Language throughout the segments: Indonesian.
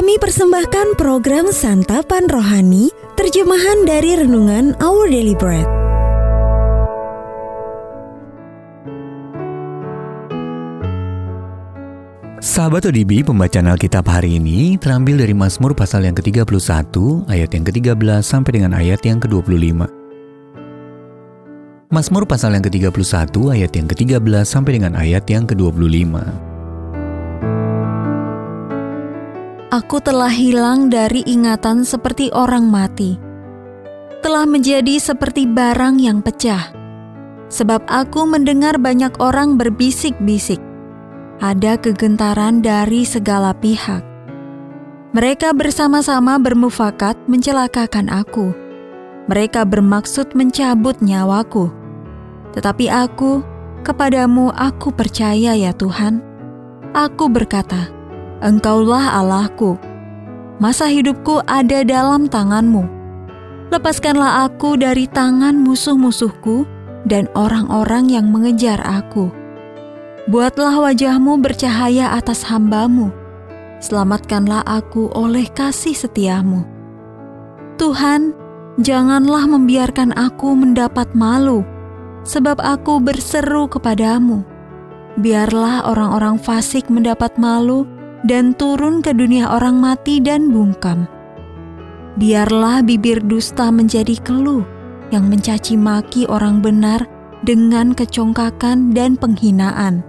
Kami persembahkan program Santapan Rohani, terjemahan dari Renungan Our Daily Bread. Sahabat ODB, pembacaan Alkitab hari ini terambil dari Mazmur pasal yang ke-31, ayat yang ke-13 sampai dengan ayat yang ke-25. Mazmur pasal yang ke-31, ayat yang ke-13 sampai dengan ayat yang ke-25. Aku telah hilang dari ingatan seperti orang mati. Telah menjadi seperti barang yang pecah. Sebab aku mendengar banyak orang berbisik-bisik ada kegentaran dari segala pihak. Mereka bersama-sama bermufakat mencelakakan aku. Mereka bermaksud mencabut nyawaku. Tetapi aku, kepadamu aku percaya ya Tuhan. Aku berkata, Engkaulah Allahku. Masa hidupku ada dalam tanganmu. Lepaskanlah aku dari tangan musuh-musuhku dan orang-orang yang mengejar aku Buatlah wajahmu bercahaya atas hambamu. Selamatkanlah aku oleh kasih setiamu. Tuhan, janganlah membiarkan aku mendapat malu, sebab aku berseru kepadamu. Biarlah orang-orang fasik mendapat malu dan turun ke dunia orang mati dan bungkam. Biarlah bibir dusta menjadi keluh yang mencaci maki orang benar dengan kecongkakan dan penghinaan.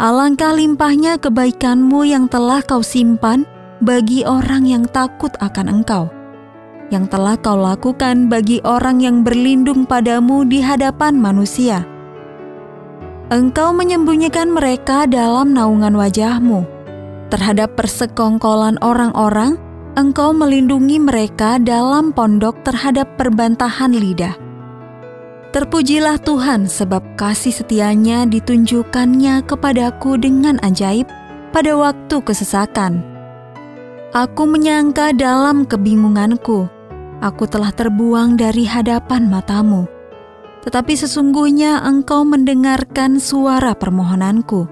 Alangkah limpahnya kebaikanmu yang telah kau simpan bagi orang yang takut akan engkau, yang telah kau lakukan bagi orang yang berlindung padamu di hadapan manusia. Engkau menyembunyikan mereka dalam naungan wajahmu. Terhadap persekongkolan orang-orang, engkau melindungi mereka dalam pondok terhadap perbantahan lidah. Terpujilah Tuhan sebab kasih setianya ditunjukkannya kepadaku dengan ajaib pada waktu kesesakan. Aku menyangka dalam kebingunganku, aku telah terbuang dari hadapan matamu. Tetapi sesungguhnya engkau mendengarkan suara permohonanku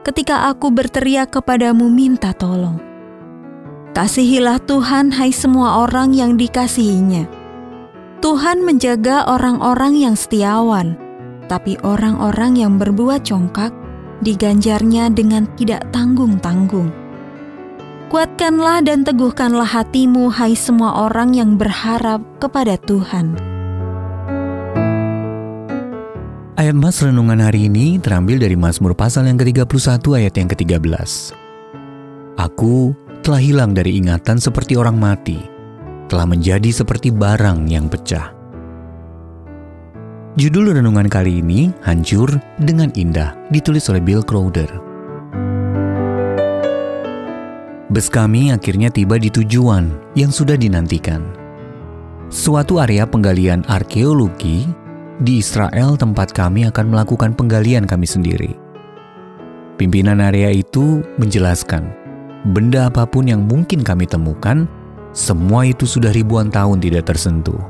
ketika aku berteriak kepadamu minta tolong. Kasihilah Tuhan hai semua orang yang dikasihinya Tuhan menjaga orang-orang yang setiawan, tapi orang-orang yang berbuat congkak diganjarnya dengan tidak tanggung-tanggung. Kuatkanlah dan teguhkanlah hatimu, hai semua orang yang berharap kepada Tuhan. Ayat Mas Renungan hari ini terambil dari Mazmur pasal yang ke-31 ayat yang ke-13. Aku telah hilang dari ingatan seperti orang mati telah menjadi seperti barang yang pecah. Judul renungan kali ini Hancur dengan Indah, ditulis oleh Bill Crowder. Bus kami akhirnya tiba di tujuan yang sudah dinantikan. Suatu area penggalian arkeologi di Israel tempat kami akan melakukan penggalian kami sendiri. Pimpinan area itu menjelaskan, benda apa pun yang mungkin kami temukan semua itu sudah ribuan tahun tidak tersentuh.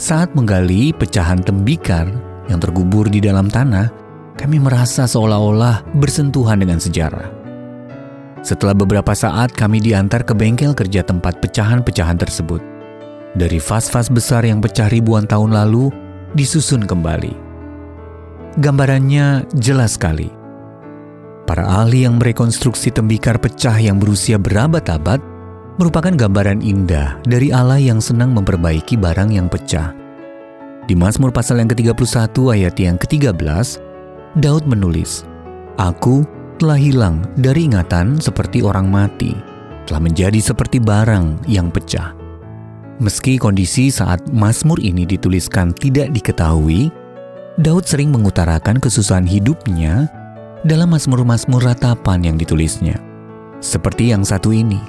Saat menggali pecahan tembikar yang terkubur di dalam tanah, kami merasa seolah-olah bersentuhan dengan sejarah. Setelah beberapa saat, kami diantar ke bengkel kerja tempat pecahan-pecahan tersebut. Dari vas-vas besar yang pecah ribuan tahun lalu, disusun kembali. Gambarannya jelas sekali. Para ahli yang merekonstruksi tembikar pecah yang berusia berabad-abad merupakan gambaran indah dari Allah yang senang memperbaiki barang yang pecah. Di Mazmur pasal yang ke-31 ayat yang ke-13, Daud menulis, Aku telah hilang dari ingatan seperti orang mati, telah menjadi seperti barang yang pecah. Meski kondisi saat Mazmur ini dituliskan tidak diketahui, Daud sering mengutarakan kesusahan hidupnya dalam Mazmur-Mazmur ratapan yang ditulisnya. Seperti yang satu ini,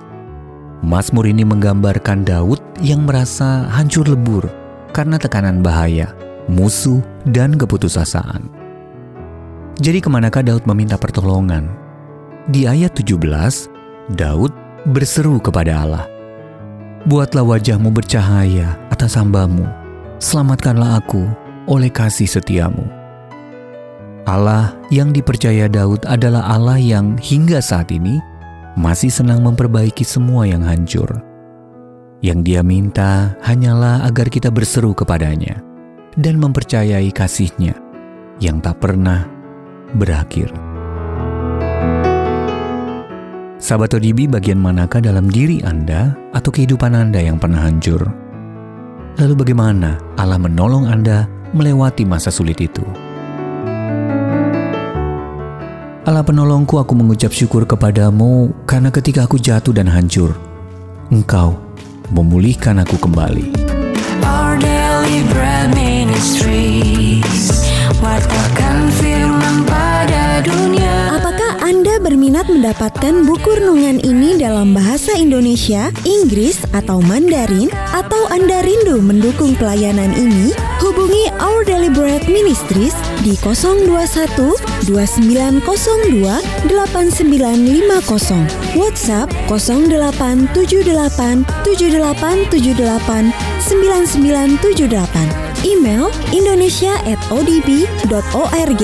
Mazmur ini menggambarkan Daud yang merasa hancur lebur karena tekanan bahaya, musuh, dan keputusasaan. Jadi ke manakah Daud meminta pertolongan? Di ayat 17, Daud berseru kepada Allah, Buatlah wajahmu bercahaya atas hambamu, selamatkanlah aku oleh kasih setiamu. Allah yang dipercaya Daud adalah Allah yang hingga saat ini masih senang memperbaiki semua yang hancur. Yang dia minta hanyalah agar kita berseru kepadanya dan mempercayai kasihnya yang tak pernah berakhir. Sahabat ODB bagian manakah dalam diri Anda atau kehidupan Anda yang pernah hancur? Lalu bagaimana Allah menolong Anda melewati masa sulit itu? Allah penolongku aku mengucap syukur kepadamu karena ketika aku jatuh dan hancur, Engkau memulihkan aku kembali. Our daily bread ministries, Berminat mendapatkan buku renungan ini dalam bahasa Indonesia, Inggris, atau Mandarin? Atau Anda rindu mendukung pelayanan ini? Hubungi Our Bread Ministries di 021 2902 8950. WhatsApp 0878 7878 9978. Email indonesia@odb.org.